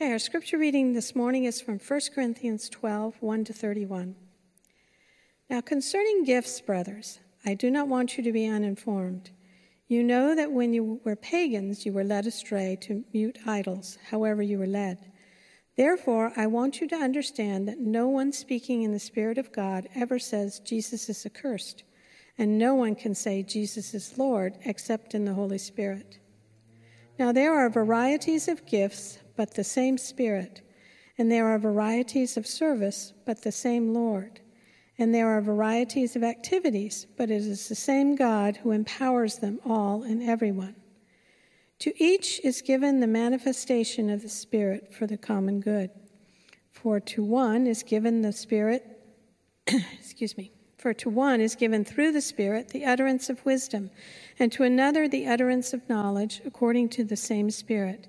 Okay, our scripture reading this morning is from 1 Corinthians 12 1 to 31. Now, concerning gifts, brothers, I do not want you to be uninformed. You know that when you were pagans, you were led astray to mute idols, however, you were led. Therefore, I want you to understand that no one speaking in the Spirit of God ever says Jesus is accursed, and no one can say Jesus is Lord except in the Holy Spirit. Now, there are varieties of gifts, but the same Spirit, and there are varieties of service, but the same Lord. And there are varieties of activities, but it is the same God who empowers them all and everyone. To each is given the manifestation of the Spirit for the common good. For to one is given the Spirit, excuse me, for to one is given through the Spirit the utterance of wisdom, and to another the utterance of knowledge according to the same Spirit,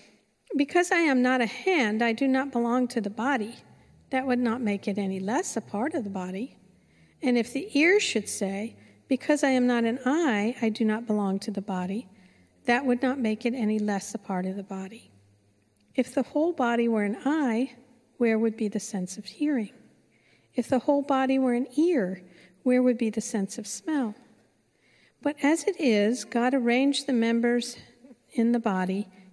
Because I am not a hand, I do not belong to the body, that would not make it any less a part of the body. And if the ear should say, because I am not an eye, I do not belong to the body. That would not make it any less a part of the body. If the whole body were an eye, where would be the sense of hearing? If the whole body were an ear, where would be the sense of smell? But as it is, God arranged the members in the body,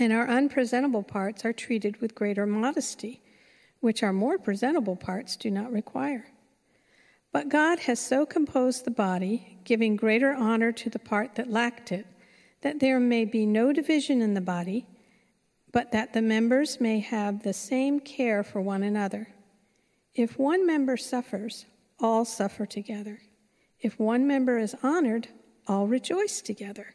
And our unpresentable parts are treated with greater modesty, which our more presentable parts do not require. But God has so composed the body, giving greater honor to the part that lacked it, that there may be no division in the body, but that the members may have the same care for one another. If one member suffers, all suffer together. If one member is honored, all rejoice together.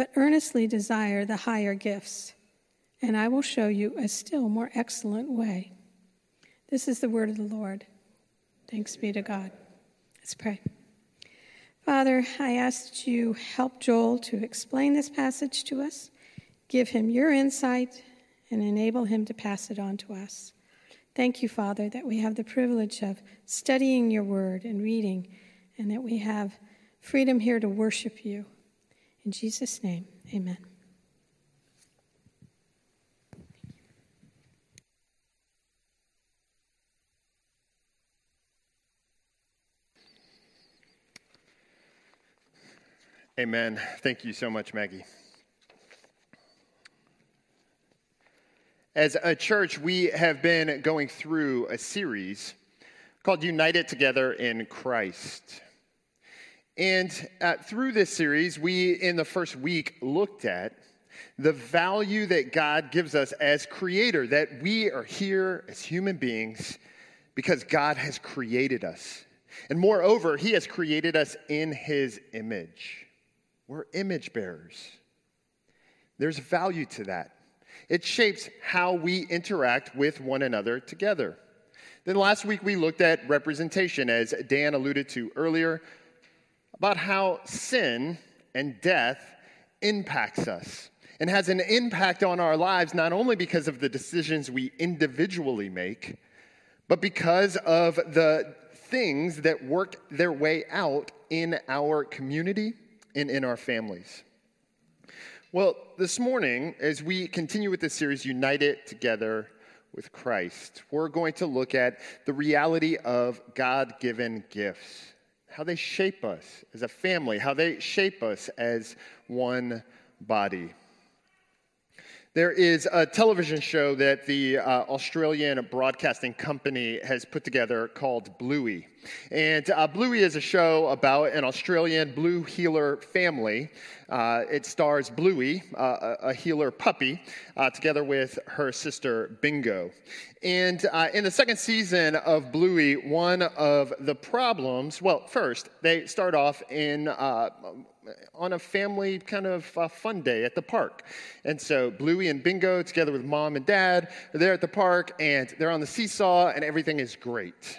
But earnestly desire the higher gifts, and I will show you a still more excellent way. This is the word of the Lord. Thanks be to God. Let's pray. Father, I ask that you help Joel to explain this passage to us, give him your insight, and enable him to pass it on to us. Thank you, Father, that we have the privilege of studying your word and reading, and that we have freedom here to worship you. In Jesus' name, amen. Amen. Thank you so much, Maggie. As a church, we have been going through a series called United Together in Christ. And uh, through this series, we, in the first week, looked at the value that God gives us as creator, that we are here as human beings because God has created us. And moreover, He has created us in His image. We're image bearers. There's value to that. It shapes how we interact with one another together. Then last week we looked at representation, as Dan alluded to earlier, about how sin and death impacts us and has an impact on our lives not only because of the decisions we individually make, but because of the things that work their way out in our community and in our families. Well, this morning, as we continue with this series, United Together with Christ, we're going to look at the reality of God given gifts, how they shape us as a family, how they shape us as one body. There is a television show that the uh, Australian Broadcasting Company has put together called Bluey. And uh, Bluey is a show about an Australian blue heeler family. Uh, it stars Bluey, uh, a, heeler puppy, uh, together with her sister Bingo. And uh, in the second season of Bluey, one of the problems, well, first, they start off in on a family kind of uh, fun day at the park. And so Bluey and Bingo, together with mom and dad, are there at the park and they're on the seesaw and everything is great.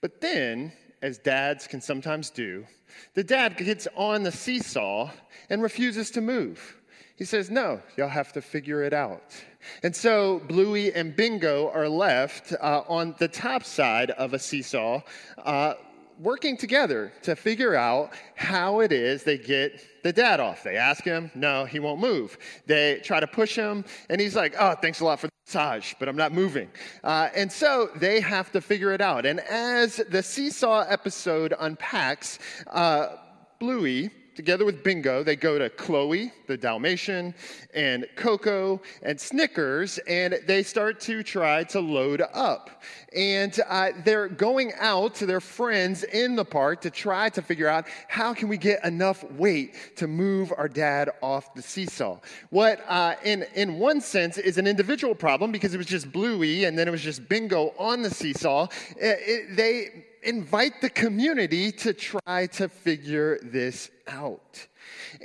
But then, as dads can sometimes do, the dad gets on the seesaw and refuses to move. He says, No, you'll have to figure it out. And so Bluey and Bingo are left uh, on the top side of a seesaw, uh, working together to figure out how it is they get the dad off. They ask him, no, he won't move. They try to push him, and he's like, oh, thanks a lot for the massage, but I'm not moving. Uh, and so they have to figure it out. And as the seesaw episode unpacks, uh, Bluey together with Bingo, they go to Chloe, the Dalmatian, and Coco and Snickers, and they start to try to load up. And uh, they're going out to their friends in the park to try to figure out how can we get enough weight to move our dad off the seesaw. What, uh, in, in one sense, is an individual problem because it was just Bluey and then it was just Bingo on the seesaw. It, it, they invite the community to try to figure this out.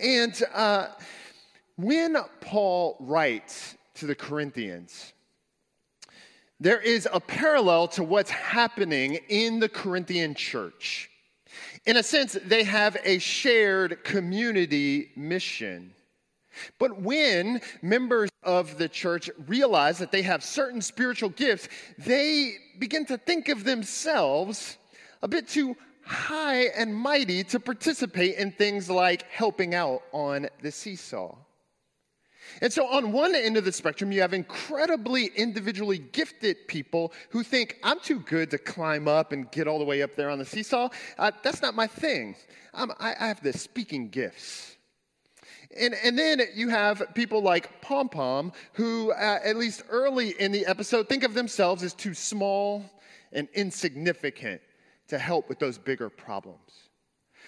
And uh, when Paul writes to the Corinthians, there is a parallel to what's happening in the Corinthian church. In a sense, they have a shared community mission. But when members of the church realize that they have certain spiritual gifts, they begin to think of themselves a bit too high and mighty to participate in things like helping out on the seesaw. And so, on one end of the spectrum, you have incredibly individually gifted people who think, I'm too good to climb up and get all the way up there on the seesaw. Uh, that's not my thing. I, I have the speaking gifts. And, and then you have people like Pom Pom, who, uh, at least early in the episode, think of themselves as too small and insignificant to help with those bigger problems.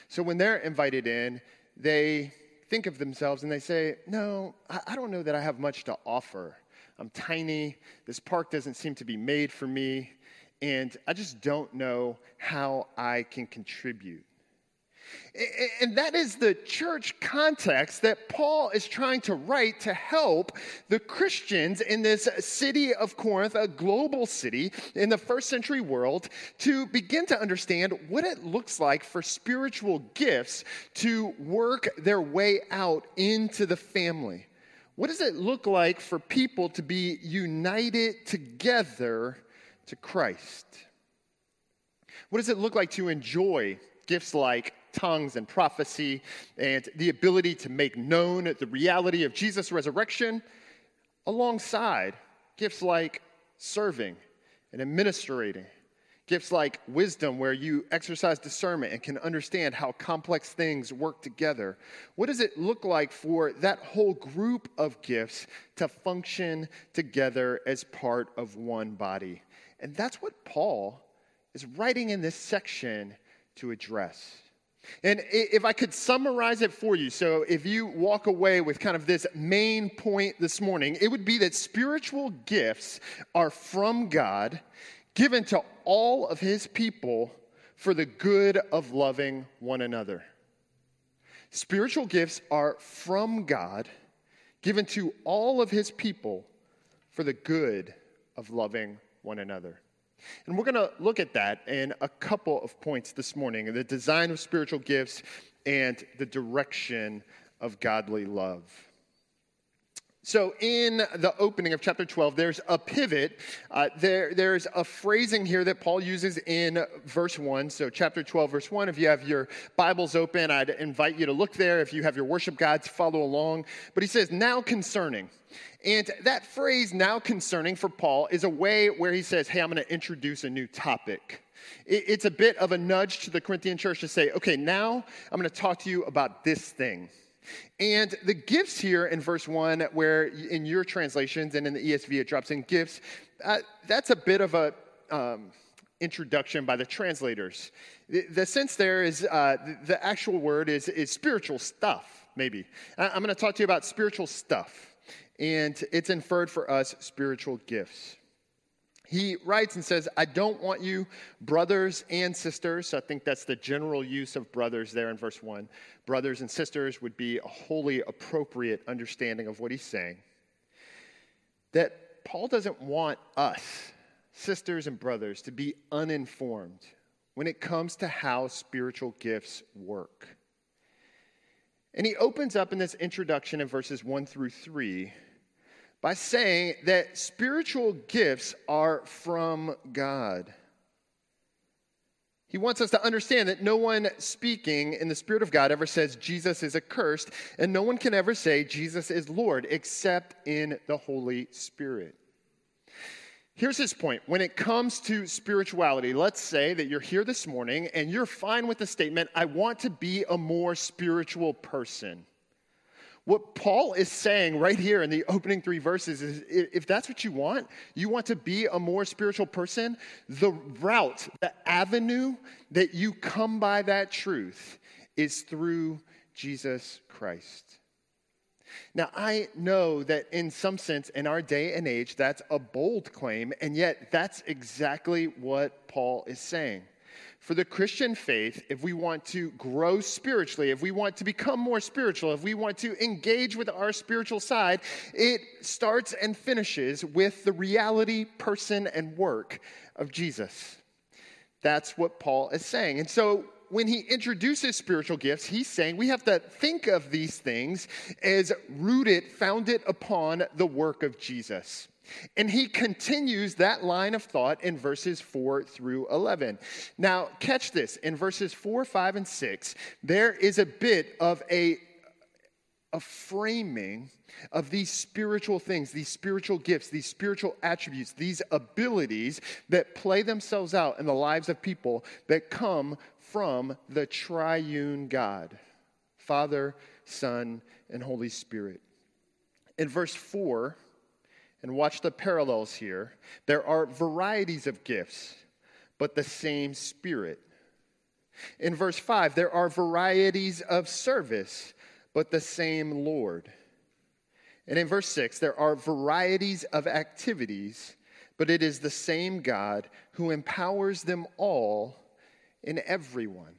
So when they're invited in, they think of themselves and they say, No, I don't know that I have much to offer. I'm tiny. This park doesn't seem to be made for me. And I just don't know how I can contribute. And that is the church context that Paul is trying to write to help the Christians in this city of Corinth, a global city in the first century world, to begin to understand what it looks like for spiritual gifts to work their way out into the family. What does it look like for people to be united together to Christ? What does it look like to enjoy gifts like tongues and prophecy and the ability to make known the reality of Jesus' resurrection alongside gifts like serving and administrating, Gifts like wisdom, where you exercise discernment and can understand how complex things work together. What does it look like for that whole group of gifts to function together as part of one body? And that's what Paul is writing in this section to address. And if I could summarize it for you, so if you walk away with kind of this main point this morning, it would be that spiritual gifts are from God given to all of his people for the good of loving one another. Spiritual gifts are from God, given to all of his people for the good of loving one another. And we're going to look at that in a couple of points this morning the design of spiritual gifts and the direction of godly love. So, in the opening of chapter 12, there's a pivot. Uh, there, there's a phrasing here that Paul uses in verse 1. So, chapter 12, verse 1. If you have your Bibles open, I'd invite you to look there. If you have your worship guides, follow along. But he says, now concerning. And that phrase, now concerning, for Paul, is a way where he says, hey, I'm going to introduce a new topic. It's a bit of a nudge to the Corinthian church to say, okay, now I'm going to talk to you about this thing. And the gifts here in verse 1, where in your translations and in the ESV it drops in gifts, uh, that's a bit of a um, introduction by the translators. The, the sense there is uh, the, the, actual word is, is spiritual stuff, maybe. I'm going to talk to you about spiritual stuff, and it's inferred for us spiritual gifts. He writes and says, I don't want you, brothers and sisters. So I think that's the general use of brothers there in verse 1. Brothers and sisters would be a wholly appropriate understanding of what he's saying. That Paul doesn't want us, sisters and brothers, to be uninformed when it comes to how spiritual gifts work. And he opens up in this introduction in verses 1 through 3 by saying that spiritual gifts are from God. He wants us to understand that no one speaking in the Spirit of God ever says Jesus is accursed, and no one can ever say Jesus is Lord except in the Holy Spirit. Here's his point. When it comes to spirituality, let's say that you're here this morning and you're fine with the statement, I want to be a more spiritual person. What Paul is saying right here in the opening three verses is if that's what you want, you want to be a more spiritual person, the route, the avenue that you come by that truth is through Jesus Christ. Now, I know that in some sense, in our day and age, that's a bold claim, and yet that's exactly what Paul is saying for the Christian faith, if we want to grow spiritually, if we want to become more spiritual, if we want to engage with our spiritual side, it starts and finishes with the reality, person, and work of Jesus. That's what Paul is saying. And so when he introduces spiritual gifts, he's saying we have to think of these things as rooted, founded upon the work of Jesus. And he continues that line of thought in verses 4 through 11. Now, catch this. In verses 4, 5, and 6, there is a bit of a, a framing of these spiritual things, these spiritual gifts, these spiritual attributes, these abilities that play themselves out in the lives of people that come from the triune God Father, Son, and Holy Spirit. In verse 4, and watch the parallels here. There are varieties of gifts, but the same Spirit. In verse 5, there are varieties of service, but the same Lord. And in verse 6, there are varieties of activities, but it is the same God who empowers them all in everyone.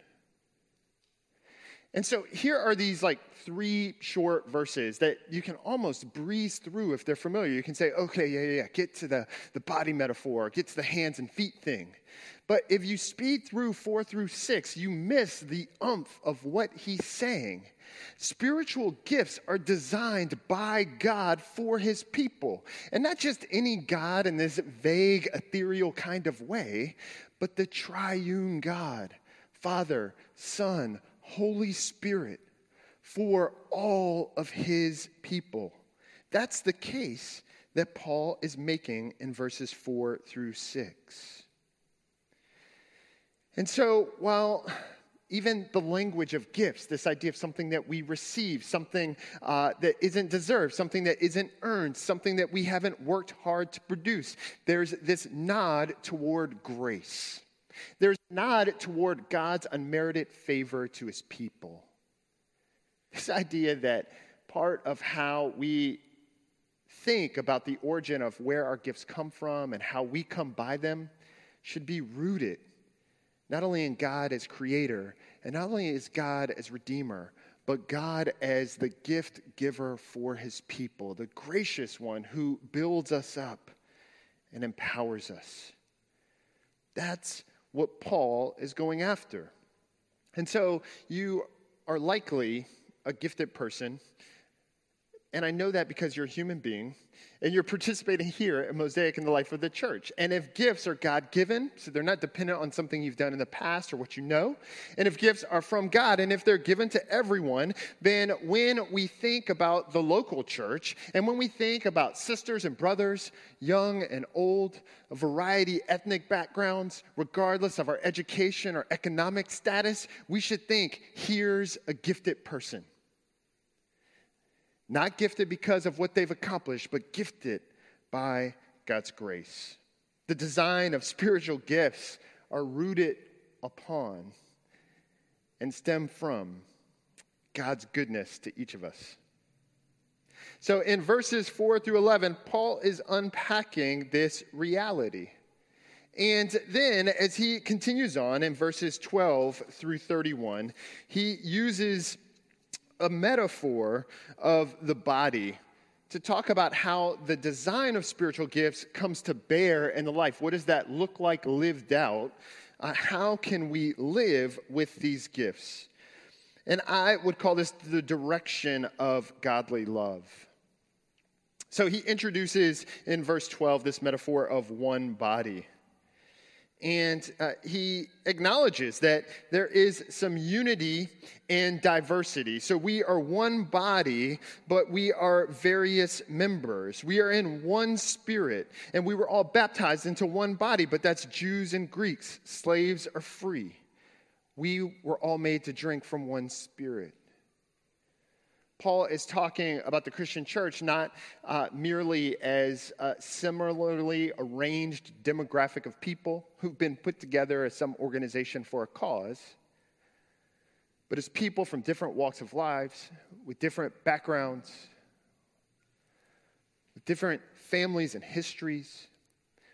And so here are these like three short verses that you can almost breeze through if they're familiar. You can say, okay, yeah, yeah, yeah, get to the, the body metaphor, get to the hands and feet thing. But if you speed through four through six, you miss the umph of what he's saying. Spiritual gifts are designed by God for his people. And not just any God in this vague, ethereal kind of way, but the triune God Father, Son, Holy Spirit for all of his people. That's the case that Paul is making in verses 4 through 6. And so, while even the language of gifts, this idea of something that we receive, something uh, that isn't deserved, something that isn't earned, something that we haven't worked hard to produce. There's this nod toward grace. There's a nod toward God's unmerited favor to his people. This idea that part of how we think about the origin of where our gifts come from and how we come by them should be rooted not only in God as creator, and not only as God as redeemer, but God as the gift giver for his people, the gracious one who builds us up and empowers us. That's what Paul is going after. And so you are likely a gifted person. And I know that because you're a human being and you're participating here at Mosaic in the life of the church. And if gifts are God given, so they're not dependent on something you've done in the past or what you know, and if gifts are from God, and if they're given to everyone, then when we think about the local church, and when we think about sisters and brothers, young and old, a variety ethnic backgrounds, regardless of our education or economic status, we should think here's a gifted person. Not gifted because of what they've accomplished, but gifted by God's grace. The design of spiritual gifts are rooted upon and stem from God's goodness to each of us. So in verses 4 through 11, Paul is unpacking this reality. And then, as he continues on in verses 12 through 31, he uses a metaphor of the body to talk about how the design of spiritual gifts comes to bear in the life. What does that look like lived out? Uh, how can we live with these gifts? And I would call this the direction of godly love. So he introduces in verse 12 this metaphor of one body and uh, he acknowledges that there is some unity and diversity. So we are one body, but we are various members. We are in one spirit, and we were all baptized into one body, but that's Jews and Greeks, slaves or free. We were all made to drink from one spirit. Paul is talking about the Christian church not uh, merely as a similarly arranged demographic of people who've been put together as some organization for a cause, but as people from different walks of lives, with different backgrounds, with different families and histories,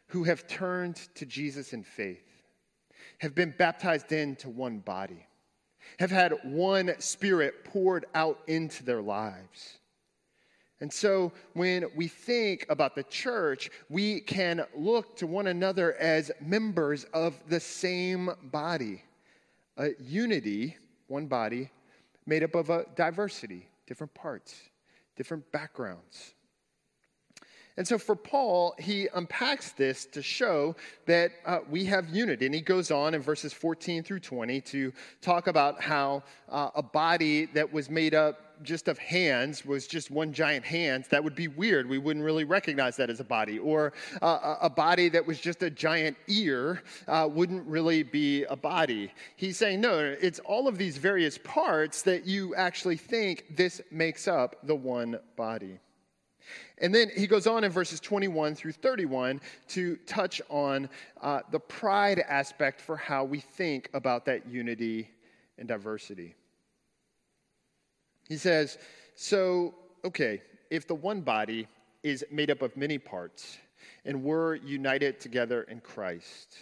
who have turned to Jesus in faith, have been baptized into one body have had one spirit poured out into their lives. And so when we think about the church, we can look to one another as members of the same body. A unity, one body, made up of a diversity, different parts, different backgrounds. And so for Paul, he unpacks this to show that uh, we have unity. And he goes on in verses 14 through 20 to talk about how uh, a body that was made up just of hands was just one giant hand. That would be weird. We wouldn't really recognize that as a body. Or uh, a body that was just a giant ear uh, wouldn't really be a body. He's saying, no, it's all of these various parts that you actually think this makes up the one body. And then he goes on in verses 21 through 31 to touch on uh, the pride aspect for how we think about that unity and diversity. He says, So, okay, if the one body is made up of many parts and we're united together in Christ,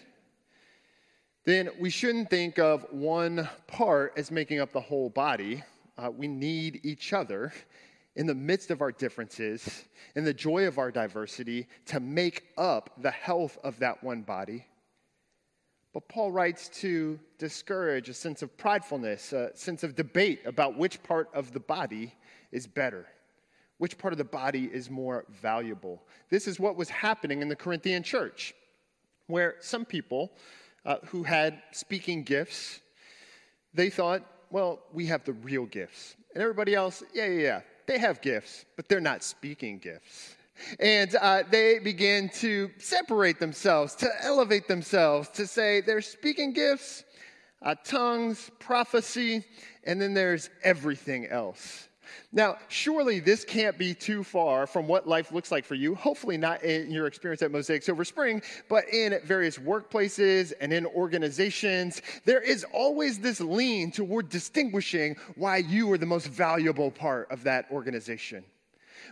then we shouldn't think of one part as making up the whole body. Uh, we need each other in the midst of our differences, in the joy of our diversity, to make up the health of that one body. But Paul writes to discourage a sense of pridefulness, a sense of debate about which part of the body is better, which part of the body is more valuable. This is what was happening in the Corinthian church, where some people uh, who had speaking gifts, they thought, well, we have the real gifts. And everybody else, yeah, yeah, yeah, they have gifts, but they're not speaking gifts. And uh, they begin to separate themselves, to elevate themselves, to say they're speaking gifts, uh, tongues, prophecy, and then there's everything else. Now, surely this can't be too far from what life looks like for you. Hopefully, not in your experience at Mosaic Silver Spring, but in various workplaces and in organizations. There is always this lean toward distinguishing why you are the most valuable part of that organization.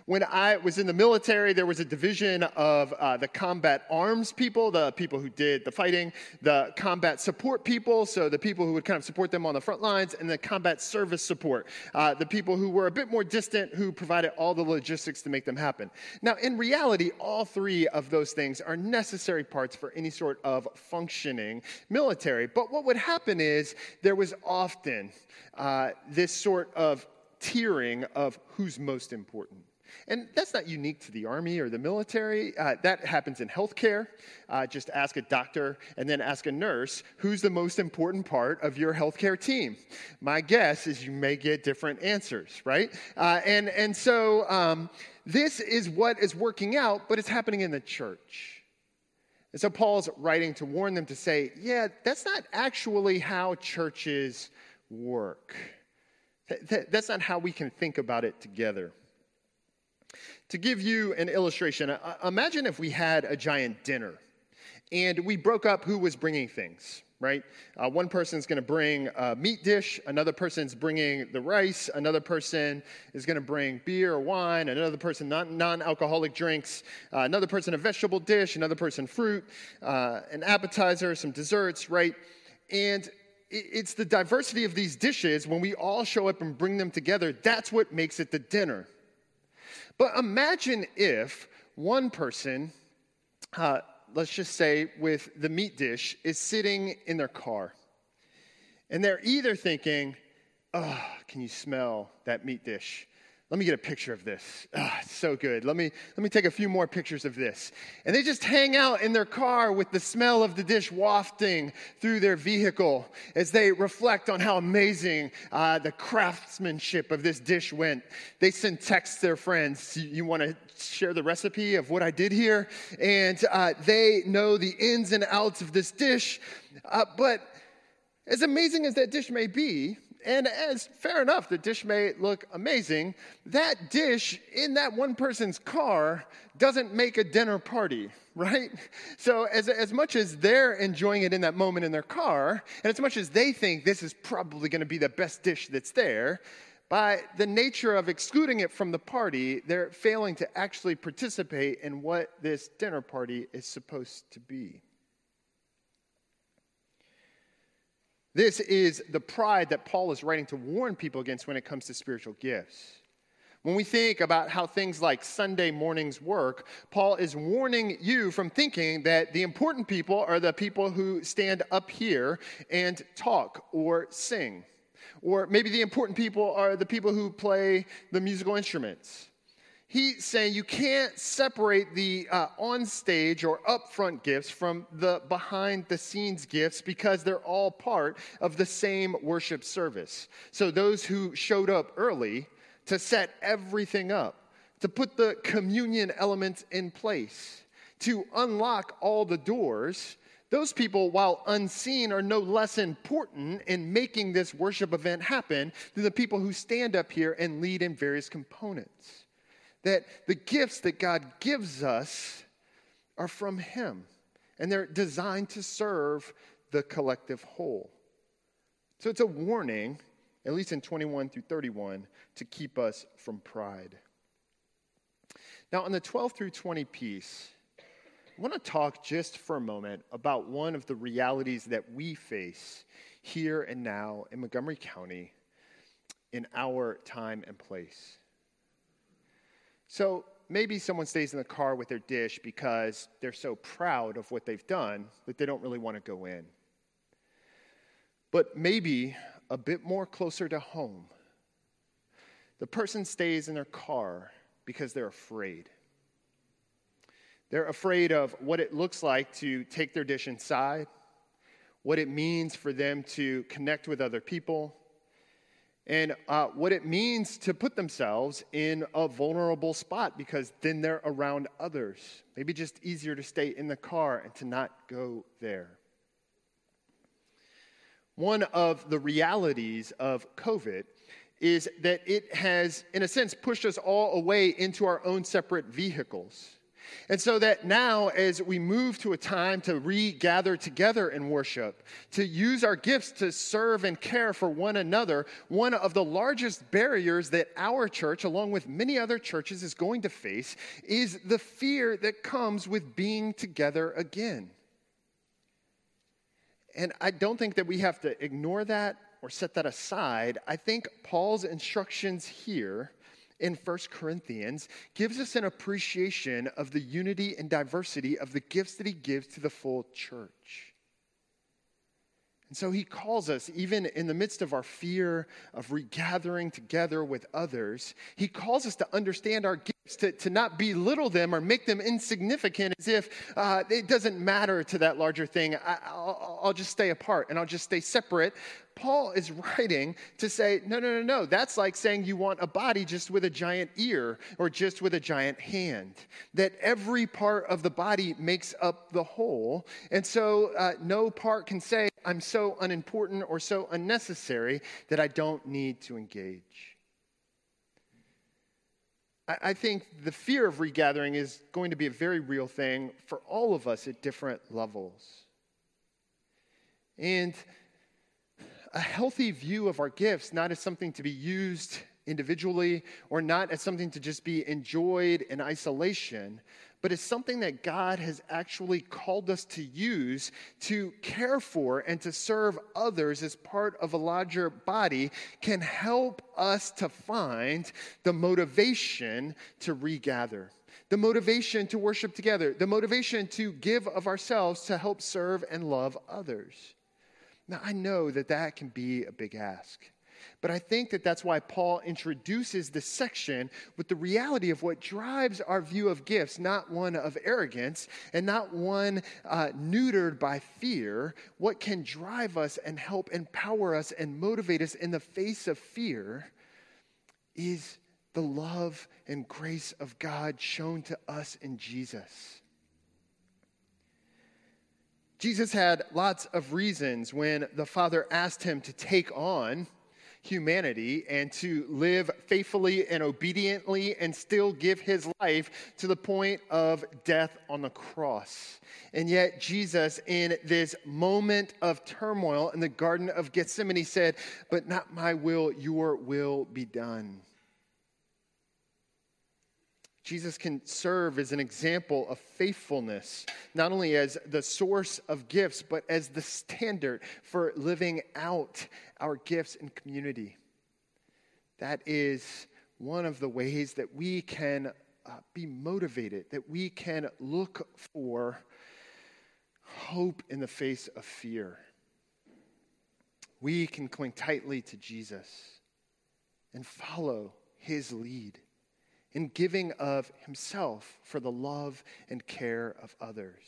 When I was in the military, there was a division of uh, the combat arms people, the people who did the fighting, the combat support people, so the people who would kind of support them on the front lines, and the combat service support, uh, the people who were a bit more distant, who provided all the logistics to make them happen. Now, in reality, all three of those things are necessary parts for any sort of functioning military. But what would happen is there was often uh, this sort of tiering of who's most important. And that's not unique to the Army or the military. Uh, that happens in healthcare. Uh, just ask a doctor and then ask a nurse who's the most important part of your healthcare team. My guess is you may get different answers, right? Uh, and, and so um, this is what is working out, but it's happening in the church. And so Paul's writing to warn them to say, yeah, that's not actually how churches work. That's not how we can think about it together. To give you an illustration, uh, imagine if we had a giant dinner and we broke up who was bringing things, right? Uh, one person's going to bring a meat dish, another person's bringing the rice, another person is going to bring beer or wine, another person non alcoholic drinks, uh, another person a vegetable dish, another person fruit, uh, an appetizer, some desserts, right? And it's the diversity of these dishes when we all show up and bring them together that's what makes it the dinner but imagine if one person, uh, let's just say with the meat dish, is sitting in their car. And they're either thinking, oh, can you smell that meat dish? Let me get a picture of this. Ah, it's so good. Let me, let me take a few more pictures of this. And they just hang out in their car with the smell of the dish wafting through their vehicle as they reflect on how amazing uh, the craftsmanship of this dish went. They send texts to their friends. You, you want to share the recipe of what I did here? And uh, they know the ins and outs of this dish. Uh, but as amazing as that dish may be, and as fair enough, the dish may look amazing. That dish in that one person's car doesn't make a dinner party, right? So, as, as much as they're enjoying it in that moment in their car, and as much as they think this is probably going to be the best dish that's there, by the nature of excluding it from the party, they're failing to actually participate in what this dinner party is supposed to be. This is the pride that Paul is writing to warn people against when it comes to spiritual gifts. When we think about how things like Sunday mornings work, Paul is warning you from thinking that the important people are the people who stand up here and talk or sing. Or maybe the important people are the people who play the musical instruments he's saying you can't separate the uh, on-stage or upfront gifts from the behind-the-scenes gifts because they're all part of the same worship service. So those who showed up early to set everything up, to put the communion elements in place, to unlock all the doors. Those people, while unseen, are no less important in making this worship event happen than the people who stand up here and lead in various components that the gifts that God gives us are from Him, and they're designed to serve the collective whole. So it's a warning, at least in 21 through 31, to keep us from pride. Now, on the 12 through 20 piece, I want to talk just for a moment about one of the realities that we face here and now in Montgomery County in our time and place. So maybe someone stays in the car with their dish because they're so proud of what they've done that they don't really want to go in. But maybe a bit more closer to home, the person stays in their car because they're afraid. They're afraid of what it looks like to take their dish inside, what it means for them to connect with other people, and uh, what it means to put themselves in a vulnerable spot because then they're around others. Maybe just easier to stay in the car and to not go there. One of the realities of COVID is that it has, in a sense, pushed us all away into our own separate vehicles. And so that now, as we move to a time to regather together in worship, to use our gifts to serve and care for one another, one of the largest barriers that our church, along with many other churches, is going to face is the fear that comes with being together again. And I don't think that we have to ignore that or set that aside. I think Paul's instructions here in 1 Corinthians gives us an appreciation of the unity and diversity of the gifts that he gives to the full church. And so he calls us, even in the midst of our fear of regathering together with others, he calls us to understand our gifts, to, to not belittle them or make them insignificant as if uh, it doesn't matter to that larger thing. I, I'll, just stay apart and I'll just stay separate Paul is writing to say, no, no, no, no. That's like saying you want a body just with a giant ear or just with a giant hand. That every part of the body makes up the whole. And so uh, no part can say, I'm so unimportant or so unnecessary that I don't need to engage. I think the fear of regathering is going to be a very real thing for all of us at different levels. And a healthy view of our gifts, not as something to be used individually or not as something to just be enjoyed in isolation, but as something that God has actually called us to use to care for and to serve others as part of a larger body can help us to find the motivation to regather. The motivation to worship together, the motivation to give of ourselves to help serve and love others. Now, I know that that can be a big ask. But I think that that's why Paul introduces this section with the reality of what drives our view of gifts, not one of arrogance and not one uh, neutered by fear. What can drive us and help empower us and motivate us in the face of fear is the love and grace of God shown to us in Jesus. Jesus had lots of reasons when the Father asked him to take on humanity and to live faithfully and obediently and still give his life to the point of death on the cross. And yet, Jesus, in this moment of turmoil in the Garden of Gethsemane, said, But not my will, your will be done. Jesus can serve as an example of faithfulness, not only as the source of gifts, but as the standard for living out our gifts in community. That is one of the ways that we can uh, be motivated, that we can look for hope in the face of fear. We can cling tightly to Jesus and follow his lead in giving of himself for the love and care of others.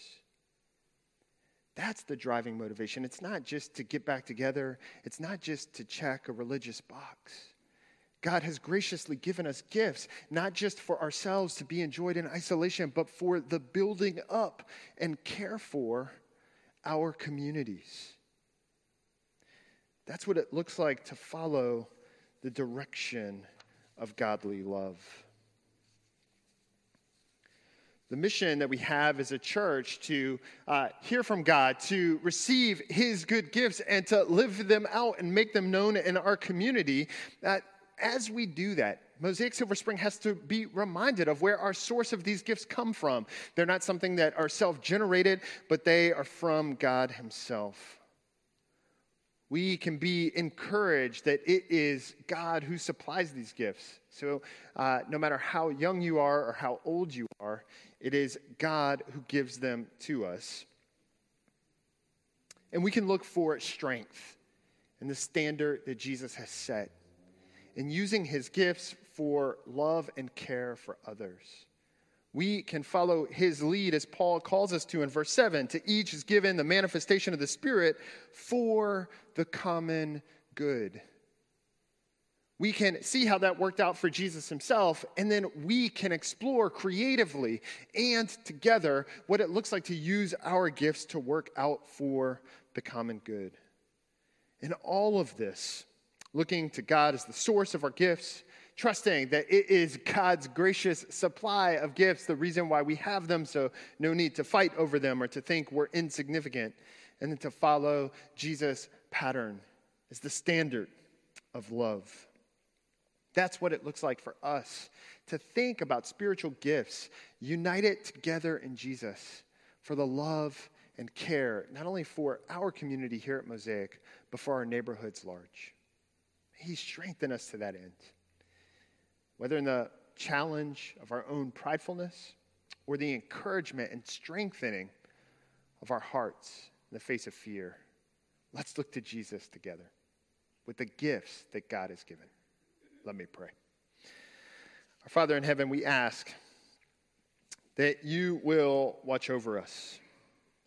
That's the driving motivation. It's not just to get back together, it's not just to check a religious box. God has graciously given us gifts, not just for ourselves to be enjoyed in isolation, but for the building up and care for our communities. That's what it looks like to follow the direction of godly love the mission that we have as a church to uh, hear from God, to receive His good gifts, and to live them out and make them known in our community. That as we do that, Mosaic Silver Spring has to be reminded of where our source of these gifts come from. They're not something that are self generated, but they are from God Himself we can be encouraged that it is God who supplies these gifts. So, uh, no matter how young you are or how old you are, it is God who gives them to us. And we can look for strength in the standard that Jesus has set in using his gifts for love and care for others. We can follow his lead as Paul calls us to in verse 7 to each is given the manifestation of the Spirit for the common good. we can see how that worked out for Jesus himself, and then we can explore creatively and together what it looks like to use our gifts to work out for the common good. In all of this, looking to God as the source of our gifts, trusting that it is God's gracious supply of gifts, the reason why we have them, so no need to fight over them or to think we're insignificant, and then to follow Jesus' pattern as the standard of love. That's what it looks like for us to think about spiritual gifts, united together in Jesus for the love and care, not only for our community here at Mosaic, but for our neighborhoods large. He strengthened us to that end. Whether in the challenge of our own pridefulness or the encouragement and strengthening of our hearts in the face of fear, let's look to Jesus together with the gifts that God has given. Let me pray. Our Father in heaven, we ask that you will watch over us,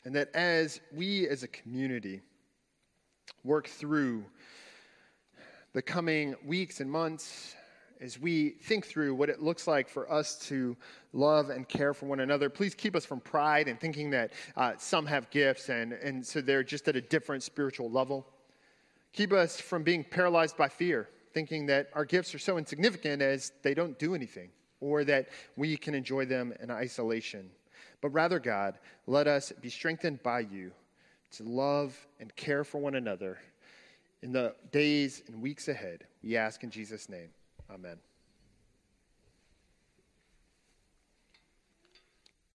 and that as we as a community work through the coming weeks and months, as we think through what it looks like for us to love and care for one another, please keep us from pride and thinking that uh, some have gifts and, and so they're just at a different spiritual level. Keep us from being paralyzed by fear thinking that our gifts are so insignificant as they don't do anything, or that we can enjoy them in isolation. But rather, God, let us be strengthened by you to love and care for one another in the days and weeks ahead. We ask in Jesus' name. Amen.